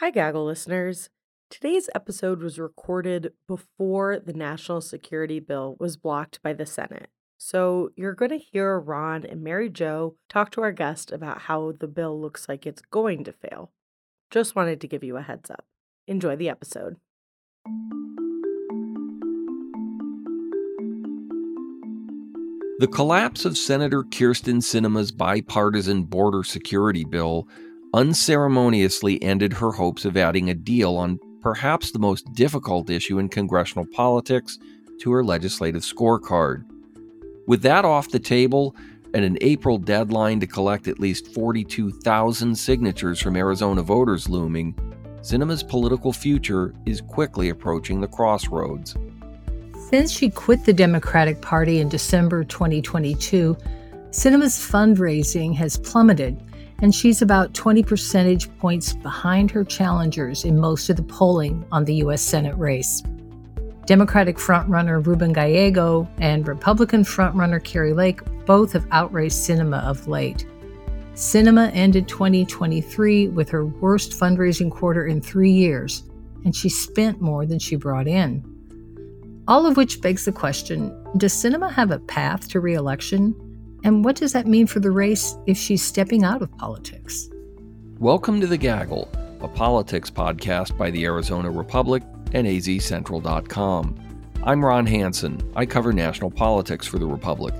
Hi, Gaggle listeners. Today's episode was recorded before the national security bill was blocked by the Senate. So you're going to hear Ron and Mary Jo talk to our guest about how the bill looks like it's going to fail. Just wanted to give you a heads up. Enjoy the episode. The collapse of Senator Kyrsten Sinema's bipartisan border security bill unceremoniously ended her hopes of adding a deal on perhaps the most difficult issue in congressional politics to her legislative scorecard. With that off the table and an April deadline to collect at least 42,000 signatures from Arizona voters looming, Sinema's political future is quickly approaching the crossroads. Since she quit the Democratic Party in December 2022, Sinema's fundraising has plummeted, and she's about 20 percentage points behind her challengers in most of the polling on the U.S. Senate race. Democratic frontrunner Ruben Gallego and Republican frontrunner Kari Lake both have outraced Sinema of late. Sinema ended 2023 with her worst fundraising quarter in three years, and she spent more than she brought in. All of which begs the question Does Sinema have a path to reelection? And what does that mean for the race if she's stepping out of politics? Welcome to The Gaggle, a politics podcast by the Arizona Republic and azcentral.com. I'm Ron Hansen. I cover national politics for the Republic.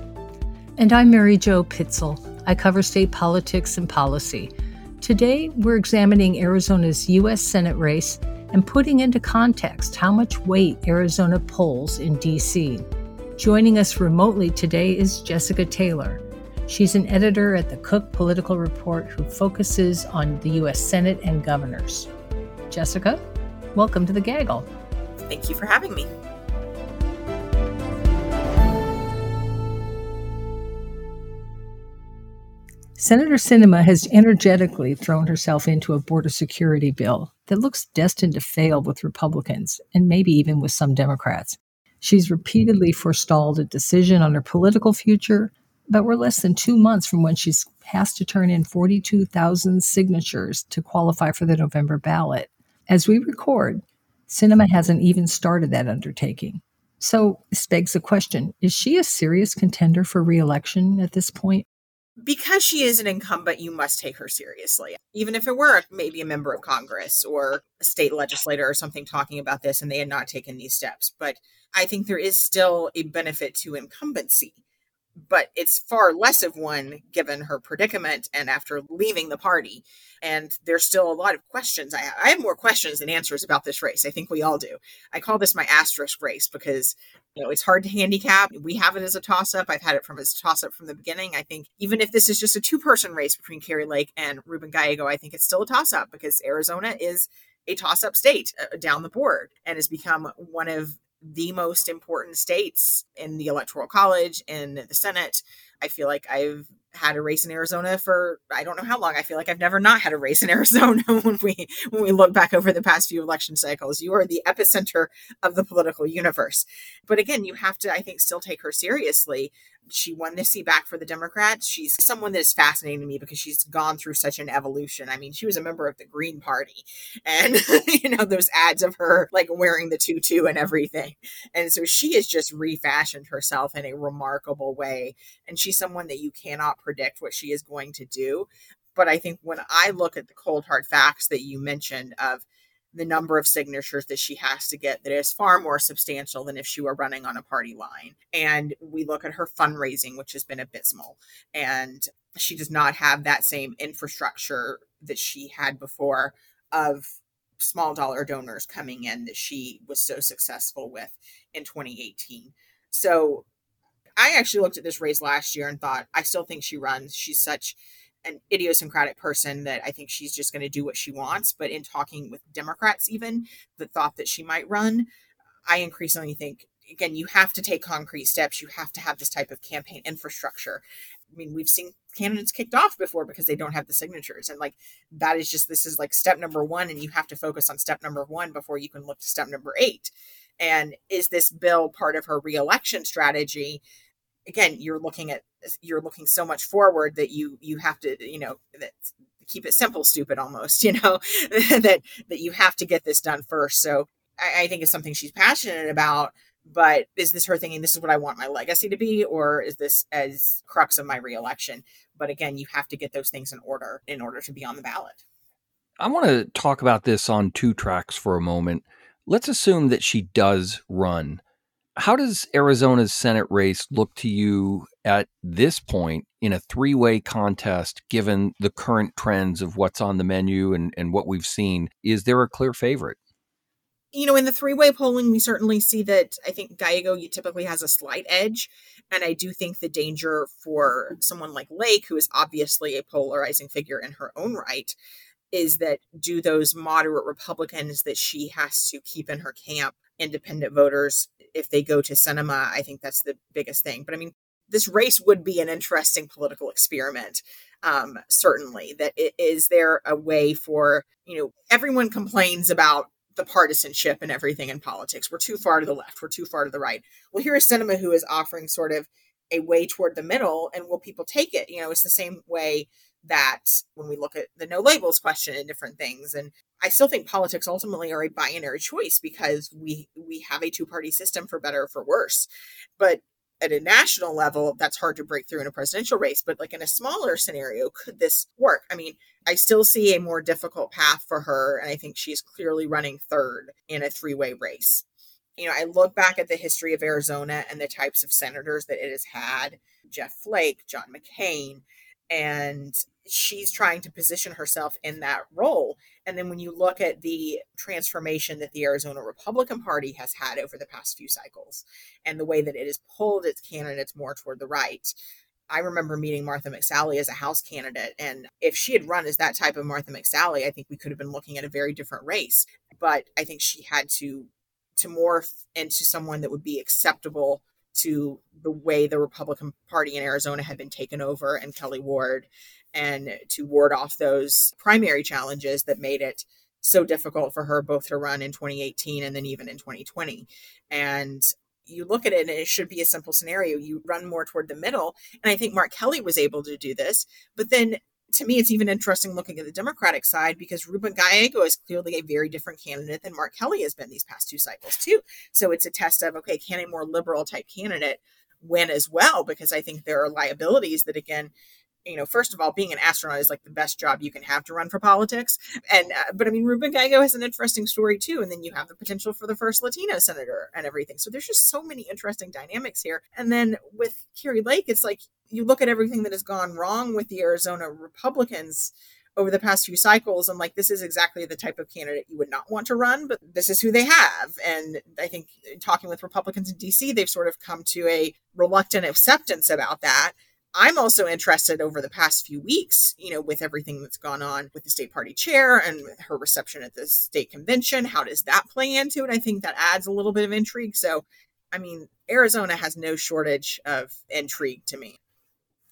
And I'm Mary Jo Pitzl. I cover state politics and policy. Today, we're examining Arizona's U.S. Senate race and putting into context how much weight Arizona polls in D.C. Joining us remotely today is Jessica Taylor. She's an editor at the Cook Political Report who focuses on the U.S. Senate and governors. Jessica, welcome to the Gaggle. Thank you for having me. Senator Sinema has energetically thrown herself into a border security bill that looks destined to fail with Republicans and maybe even with some Democrats. She's repeatedly forestalled a decision on her political future, but we're less than two months from when she has to turn in 42,000 signatures to qualify for the November ballot. As we record, Sinema hasn't even started that undertaking. So this begs the question is she a serious contender for reelection at this point? Because she is an incumbent, you must take her seriously. Even if it were maybe a member of Congress or a state legislator or something talking about this and they had not taken these steps. But I think there is still a benefit to incumbency but it's far less of one given her predicament and after leaving the party. And there's still a lot of questions. I have, I have more questions than answers about this race. I think we all do. I call this my asterisk race because you know it's hard to handicap. We have it as a toss up. I've had it from as a toss up from the beginning. I think even if this is just a two person race between Kari Lake and Ruben Gallego, I think it's still a toss up because Arizona is a toss up state uh, down the board and has become one of the most important states in the electoral college in the senate. I feel like i've had a race in arizona for i don't know how long. I feel like i've never not had a race in arizona when we when we look back over the past few election cycles. You are the epicenter of the political universe. But again you have to i think still take her seriously she won this seat back for the Democrats. She's someone that is fascinating to me because she's gone through such an evolution. I mean, she was a member of the Green Party, and you know those ads of her like wearing the tutu and everything, and so she has just refashioned herself in a remarkable way. And she's someone that you cannot predict what she is going to do. But I think when I look at the cold hard facts that you mentioned of the number of signatures that she has to get that is far more substantial than if she were running on a party line. And we look at her fundraising, which has been abysmal. And she does not have that same infrastructure that she had before of small dollar donors coming in that she was so successful with in 2018. So I actually looked at this race last year and thought, I still think she runs. She's such an idiosyncratic person that I think she's just going to do what she wants. But in talking with Democrats, even the thought that she might run, I increasingly think again, you have to take concrete steps. You have to have this type of campaign infrastructure. I mean, we've seen candidates kicked off before because they don't have the signatures. And like that is just this is like step number one, and you have to focus on step number one before you can look to step number eight. And is this bill part of her reelection strategy? Again, you're looking at you're looking so much forward that you you have to you know that keep it simple stupid almost you know that that you have to get this done first. So I, I think it's something she's passionate about but is this her thinking this is what i want my legacy to be or is this as crux of my reelection? But again you have to get those things in order in order to be on the ballot. I want to talk about this on two tracks for a moment. Let's assume that she does run how does Arizona's Senate race look to you at this point in a three way contest, given the current trends of what's on the menu and, and what we've seen? Is there a clear favorite? You know, in the three way polling, we certainly see that I think Gallego typically has a slight edge. And I do think the danger for someone like Lake, who is obviously a polarizing figure in her own right, is that do those moderate Republicans that she has to keep in her camp independent voters if they go to Sinema. I think that's the biggest thing. But I mean, this race would be an interesting political experiment. Um, certainly, that it, is there a way for you know everyone complains about the partisanship and everything in politics. We're too far to the left. We're too far to the right. Well, here is Sinema who is offering sort of a way toward the middle, and will people take it? You know, it's the same way that when we look at the no labels question and different things and i still think politics ultimately are a binary choice because we we have a two party system for better or for worse. But at a national level that's hard to break through in a presidential race but like in a smaller scenario could this work? I mean i still see a more difficult path for her and i think she's clearly running third in a three way race. You know i look back at the history of arizona and the types of senators that it has had jeff flake john mccain and she's trying to position herself in that role. And then when you look at the transformation that the Arizona Republican Party has had over the past few cycles and the way that it has pulled its candidates more toward the right, I remember meeting Martha McSally as a House candidate. And if she had run as that type of Martha McSally, I think we could have been looking at a very different race. But I think she had to to morph into someone that would be acceptable to the way the Republican Party in Arizona had been taken over and Kelli Ward and to ward off those primary challenges that made it so difficult for her both to run in 2018 and then even in 2020. And you look at it and it should be a simple scenario. You run more toward the middle. And I think Mark Kelly was able to do this. But then to me, it's even interesting looking at the Democratic side because Ruben Gallego is clearly a very different candidate than Mark Kelly has been these past two cycles, too. So it's a test of, okay, can a more liberal type candidate win as well? Because I think there are liabilities that, again, you know, first of all, being an astronaut is like the best job you can have to run for politics. And, uh, but I mean, Ruben Gallego has an interesting story too. And then you have the potential for the first Latino senator and everything. So there's just so many interesting dynamics here. And then with Kari Lake, it's like you look at everything that has gone wrong with the Arizona Republicans over the past few cycles and like this is exactly the type of candidate you would not want to run but this is who they have and i think talking with republicans in dc they've sort of come to a reluctant acceptance about that I'm also interested over the past few weeks, you know, with everything that's gone on with the state party chair and her reception at the state convention. How does that play into it? I think that adds a little bit of intrigue. So, I mean, Arizona has no shortage of intrigue to me.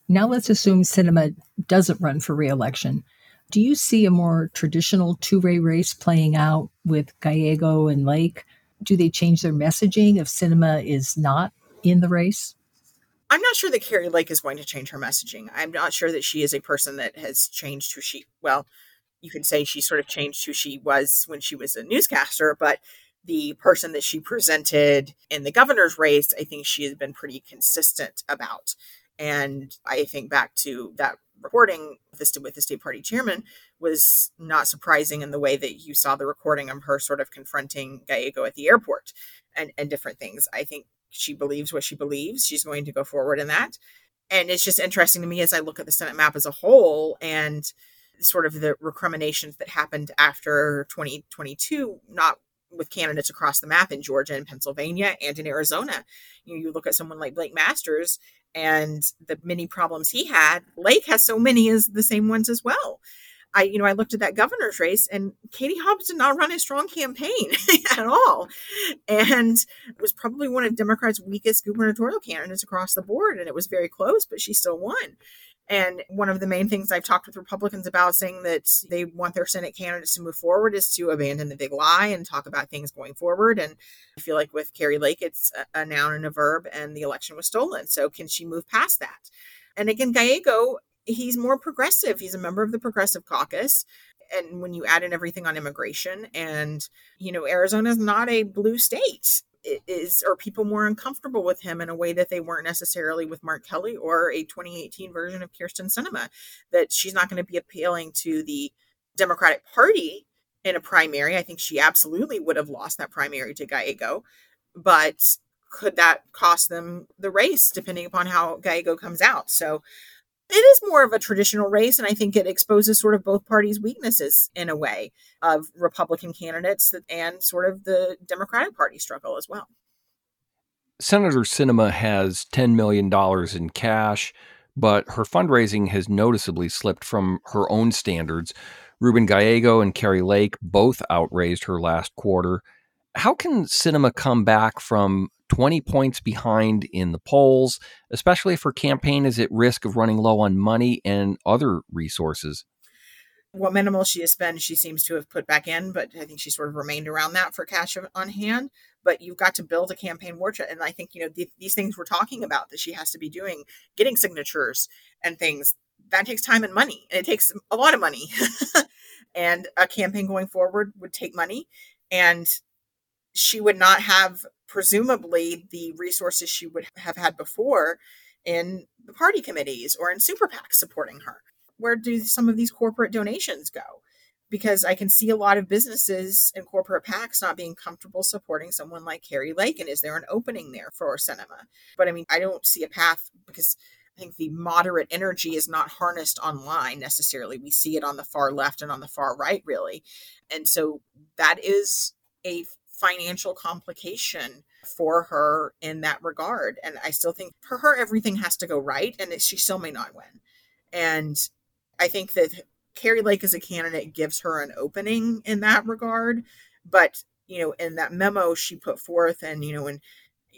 Now let's assume Sinema doesn't run for reelection. Do you see a more traditional two way race playing out with Gallego and Lake? Do they change their messaging if Sinema is not in the race? I'm not sure that Kari Lake is going to change her messaging. I'm not sure that she is a person that has changed who she, well, you could say she sort of changed who she was when she was a newscaster, but the person that she presented in the governor's race, I think she has been pretty consistent about. And I think back to that reporting with the state party chairman was not surprising in the way that you saw the recording of her sort of confronting Gallego at the airport and, and different things. I think she believes what she believes. She's going to go forward in that. And it's just interesting to me as I look at the Senate map as a whole and sort of the recriminations that happened after 2022, not with candidates across the map in Georgia and Pennsylvania and in Arizona. You, you look at someone like Blake Masters and the many problems he had. Lake has so many as the same ones as well. I, you know, I looked at that governor's race and Katie Hobbs did not run a strong campaign at all. And was probably one of Democrats' weakest gubernatorial candidates across the board. And it was very close, but she still won. And one of the main things I've talked with Republicans about saying that they want their Senate candidates to move forward is to abandon the big lie and talk about things going forward. And I feel like with Kari Lake, it's a noun and a verb, and the election was stolen. So can she move past that? And again, Gallego he's more progressive. He's a member of the Progressive Caucus. And when you add in everything on immigration, and, you know, Arizona is not a blue state is are people more uncomfortable with him in a way that they weren't necessarily with Mark Kelly or a 2018 version of Kyrsten Sinema? that she's not going to be appealing to the Democratic Party in a primary. I think she absolutely would have lost that primary to Gallego, but could that cost them the race depending upon how Gallego comes out? So it is more of a traditional race, and I think it exposes sort of both parties' weaknesses in a way of Republican candidates and sort of the Democratic Party struggle as well. Senator Sinema has $10 million in cash, but her fundraising has noticeably slipped from her own standards. Ruben Gallego and Kari Lake both outraised her last quarter. How can Sinema come back from 20 points behind in the polls, especially if her campaign is at risk of running low on money and other resources. What minimal she has spent, she seems to have put back in, but I think she sort of remained around that for cash on hand. But you've got to build a campaign war chest. And I think, you know, th- these things we're talking about that she has to be doing, getting signatures and things, that takes time and money. And it takes a lot of money. and a campaign going forward would take money. And she would not have presumably the resources she would have had before in the party committees or in super PACs supporting her. Where do some of these corporate donations go? Because I can see a lot of businesses and corporate PACs not being comfortable supporting someone like Kari Lake. And is there an opening there for Sinema? But I mean, I don't see a path because I think the moderate energy is not harnessed online necessarily. We see it on the far left and on the far right, really. And so that is a financial complication for her in that regard. And I still think for her, everything has to go right, and she still may not win. And I think that Kari Lake as a candidate gives her an opening in that regard. But, you know, in that memo she put forth, and, you know, and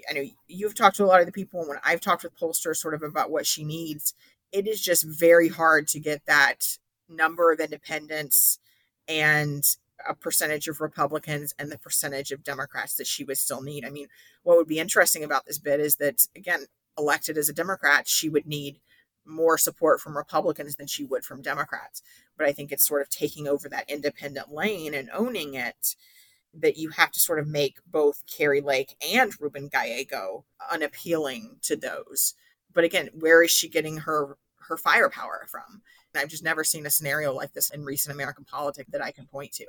I know you've talked to a lot of the people, and when I've talked with pollsters sort of about what she needs, it is just very hard to get that number of independents and a percentage of Republicans and the percentage of Democrats that she would still need. I mean, what would be interesting about this bid is that, again, elected as a Democrat, she would need more support from Republicans than she would from Democrats. But I think it's sort of taking over that independent lane and owning it that you have to sort of make both Kari Lake and Ruben Gallego unappealing to those. But again, where is she getting her her firepower from? And I've just never seen a scenario like this in recent American politics that I can point to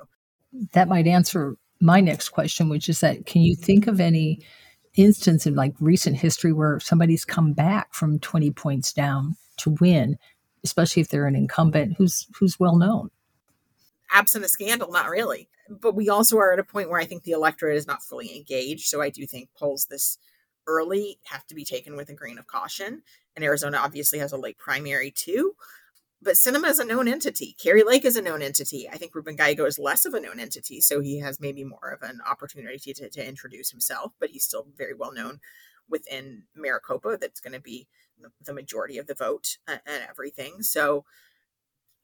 that might answer my next question, which is that can you think of any instance in like recent history where somebody's come back from 20 points down to win, especially if they're an incumbent who's who's well known? Absent a scandal, not really. But we also are at a point where I think the electorate is not fully engaged. So I do think polls this early have to be taken with a grain of caution. And Arizona obviously has a late primary too but Sinema is a known entity. Kari Lake is a known entity. I think Ruben Gallego is less of a known entity, so he has maybe more of an opportunity to, to introduce himself, but he's still very well known within Maricopa. That's going to be the majority of the vote and, and everything. So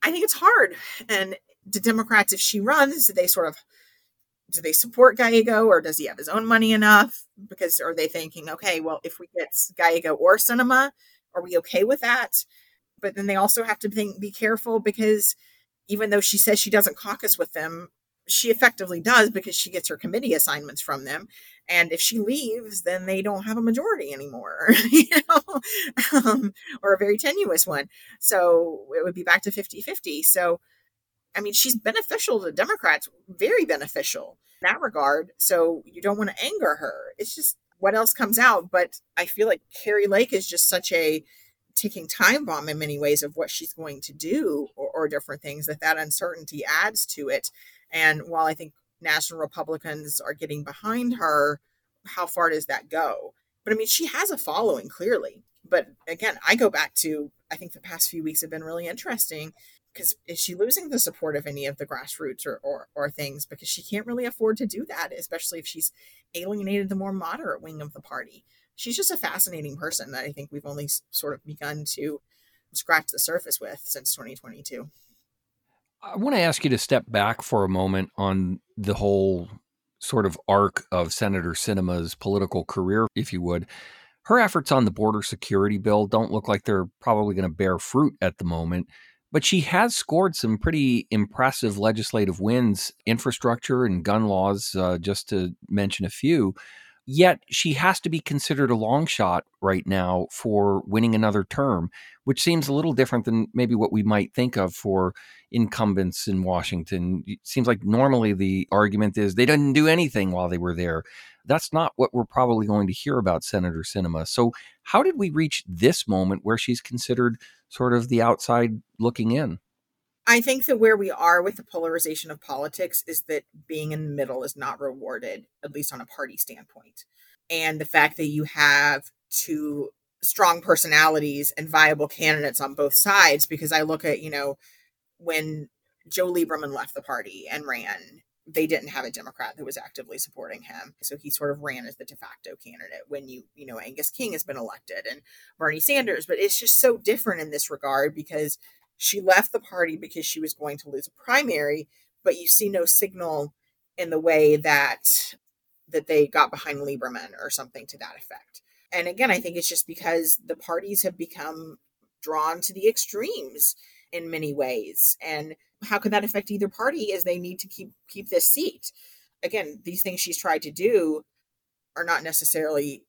I think it's hard. And the Democrats, if she runs, they sort of do they support Gallego or does he have his own money enough? Because are they thinking, okay, well, if we get Gallego or Sinema, are we okay with that? But then they also have to think, be careful because even though she says she doesn't caucus with them, she effectively does because she gets her committee assignments from them. And if she leaves, then they don't have a majority anymore, you know, um, or a very tenuous one. So it would be back to 50 50. So, I mean, she's beneficial to Democrats, very beneficial in that regard. So you don't want to anger her. It's just what else comes out. But I feel like Kari Lake is just such a ticking time bomb in many ways of what she's going to do or, or different things that that uncertainty adds to it. And while i think national republicans are getting behind her how far does that go? But i mean she has a following clearly. But again i go back to i think the past few weeks have been really interesting because is she losing the support of any of the grassroots or, or, or things? Because she can't really afford to do that especially if she's alienated the more moderate wing of the party she's just a fascinating person that I think we've only sort of begun to scratch the surface with since 2022. I want to ask you to step back for a moment on the whole sort of arc of Senator Sinema's political career, if you would. Her efforts on the border security bill don't look like they're probably going to bear fruit at the moment, but she has scored some pretty impressive legislative wins, infrastructure and gun laws, uh, just to mention a few. Yet she has to be considered a long shot right now for winning another term, which seems a little different than maybe what we might think of for incumbents in Washington. It seems like normally the argument is they didn't do anything while they were there. That's not what we're probably going to hear about Senator Sinema. So, how did we reach this moment where she's considered sort of the outside looking in? I think that where we are with the polarization of politics is that being in the middle is not rewarded, at least on a party standpoint. And the fact that you have two strong personalities and viable candidates on both sides, because I look at, you know, when Joe Lieberman left the party and ran, they didn't have a Democrat that was actively supporting him. So he sort of ran as the de facto candidate when you, you know, Angus King has been elected and Bernie Sanders. But it's just so different in this regard because she left the party because she was going to lose a primary, but you see no signal in the way that that they got behind Lieberman or something to that effect. And again, I think it's just because the parties have become drawn to the extremes in many ways. And how could that affect either party as they need to keep keep this seat? Again, these things she's tried to do are not necessarily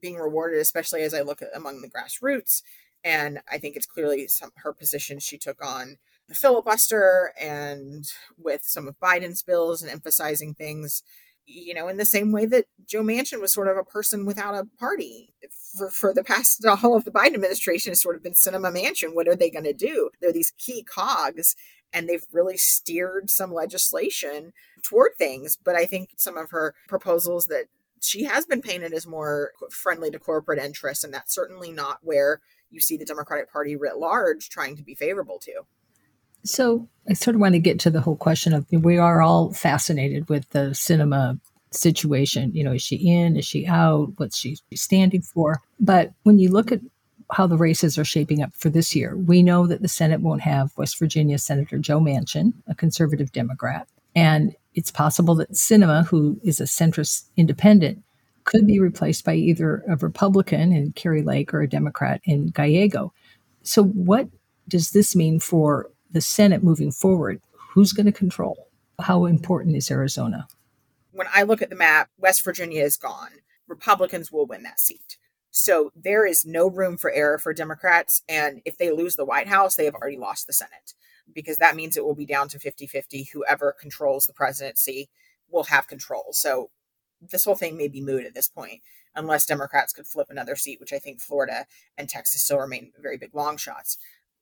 being rewarded, especially as I look at among the grassroots. And I think it's clearly some her position she took on the filibuster and with some of Biden's bills and emphasizing things, you know, in the same way that Joe Manchin was sort of a person without a party for, for the past all of the Biden administration has sort of been Sinema Manchin. What are they going to do? They're these key cogs and they've really steered some legislation toward things. But I think some of her proposals that she has been painted as more friendly to corporate interests, and that's certainly not where you see the Democratic Party writ large trying to be favorable to. So I sort of want to get to the whole question of we are all fascinated with the Sinema situation. You know, is she in? Is she out? What's she standing for? But when you look at how the races are shaping up for this year, we know that the Senate won't have West Virginia Senator Joe Manchin, a conservative Democrat. And it's possible that Sinema, who is a centrist independent, could be replaced by either a Republican in Kari Lake or a Democrat in Gallego. So, what does this mean for the Senate moving forward? Who's going to control? How important is Arizona? When I look at the map, West Virginia is gone. Republicans will win that seat. So there is no room for error for Democrats. And if they lose the White House, they have already lost the Senate because that means it will be down to 50 50. Whoever controls the presidency will have control. So this whole thing may be moot at this point, unless Democrats could flip another seat, which I think Florida and Texas still remain very big long shots.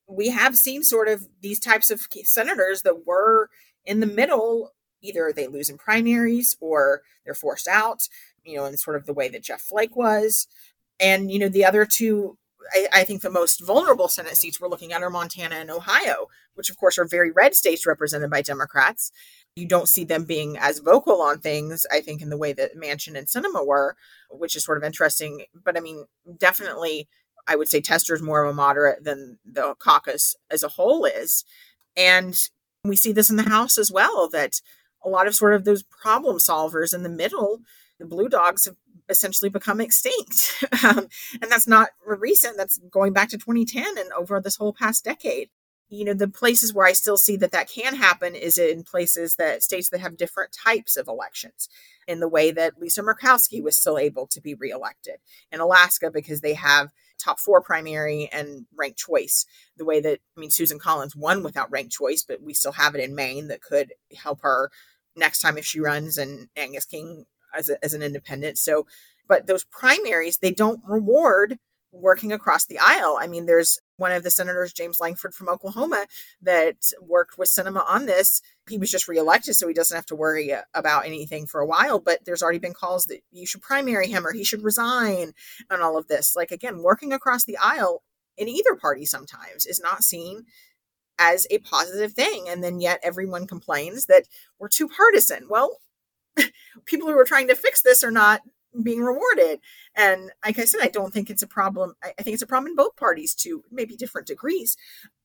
We have seen sort of these types of senators that were in the middle. Either they lose in primaries or they're forced out, you know, in sort of the way that Jeff Flake was. And, you know, the other two I, I, think the most vulnerable Senate seats we're looking at are Montana and Ohio, which of course are very red states represented by Democrats you don't see them being as vocal on things, I think, in the way that Manchin and Sinema were, which is sort of interesting. But I mean, definitely, I would say Tester's more of a moderate than the caucus as a whole is. And we see this in the House as well, that a lot of sort of those problem solvers in the middle, the blue dogs have essentially become extinct. um, and that's not recent, that's going back to 2010 and over this whole past decade you know the places where i still see that that can happen is in places that states that have different types of elections in the way that lisa murkowski was still able to be reelected in alaska because they have top four primary and ranked choice the way that i mean susan collins won without ranked choice but we still have it in maine that could help her next time if she runs and angus king as, a, as an independent so but those primaries they don't reward working across the aisle. I mean, there's one of the senators, James Lankford from Oklahoma, that worked with Sinema on this. He was just reelected, so he doesn't have to worry about anything for a while. But there's already been calls that you should primary him or he should resign and all of this. Like, again, working across the aisle in either party sometimes is not seen as a positive thing. And then yet everyone complains that we're too partisan. Well, people who are trying to fix this are not being rewarded. And like I said, I don't think it's a problem. I, think it's a problem in both parties to maybe different degrees.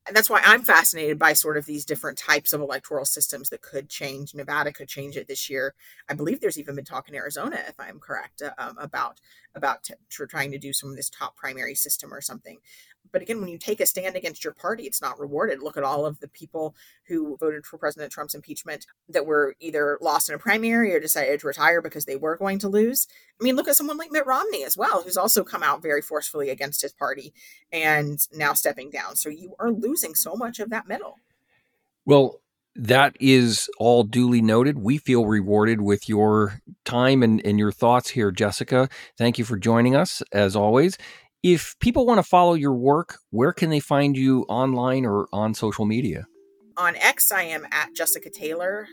and that's why I'm fascinated by sort of these different types of electoral systems that could change. Nevada could change it this year. I believe there's even been talk in Arizona, if I'm correct, uh, um, about about t- trying to do some of this top primary system or something. But again, when you take a stand against your party, it's not rewarded. Look at all of the people who voted for President Trump's impeachment that were either lost in a primary or decided to retire because they were going to lose. I mean, look at someone like Mitt Romney as well, who's also come out very forcefully against his party and now stepping down. So you are losing so much of that middle. Well, that is all duly noted. We feel rewarded with your time and, and your thoughts here, Jessica. Thank you for joining us as always. If people want to follow your work, where can they find you online or on social media? On X, I am at Jessica Taylor.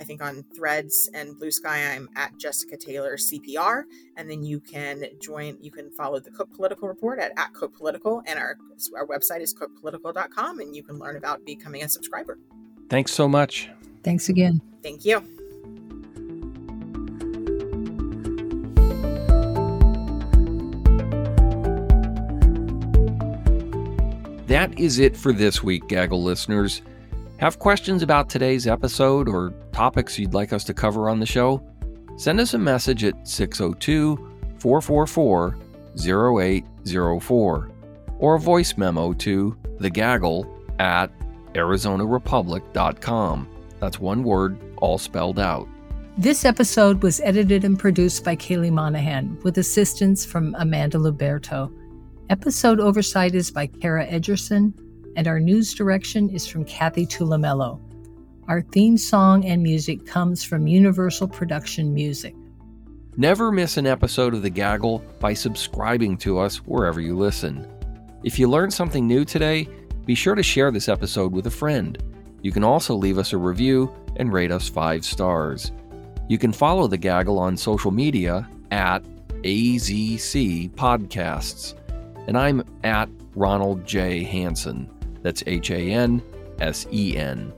I think on Threads and Blue Sky, I'm at Jessica Taylor CPR. And then you can join, you can follow the Cook Political Report at, at Cook Political. And our, our website is cookpolitical.com. And you can learn about becoming a subscriber. Thanks so much. Thanks again. Thank you. That is it for this week, Gaggle listeners. Have questions about today's episode or topics you'd like us to cover on the show? Send us a message at 602 444 0804 or a voice memo to thegaggle at arizonarepublic.com. That's one word, all spelled out. This episode was edited and produced by Kaylee Monahan with assistance from Amanda Luberto. Episode oversight is by Kara Edgerson, and our news direction is from Kathy Tulumello. Our theme song and music comes from Universal Production Music. Never miss an episode of The Gaggle by subscribing to us wherever you listen. If you learned something new today, be sure to share this episode with a friend. You can also leave us a review and rate us five stars. You can follow The Gaggle on social media at AZC Podcasts and I'm at Ronald J. Hansen. That's H A N S E N.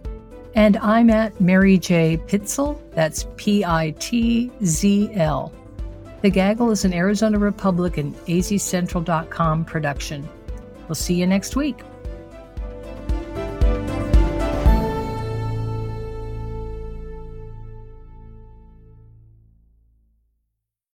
And I'm at Mary J. Pitzl. That's P I T Z L. The Gaggle is an Arizona Republican, azcentral.com production. We'll see you next week.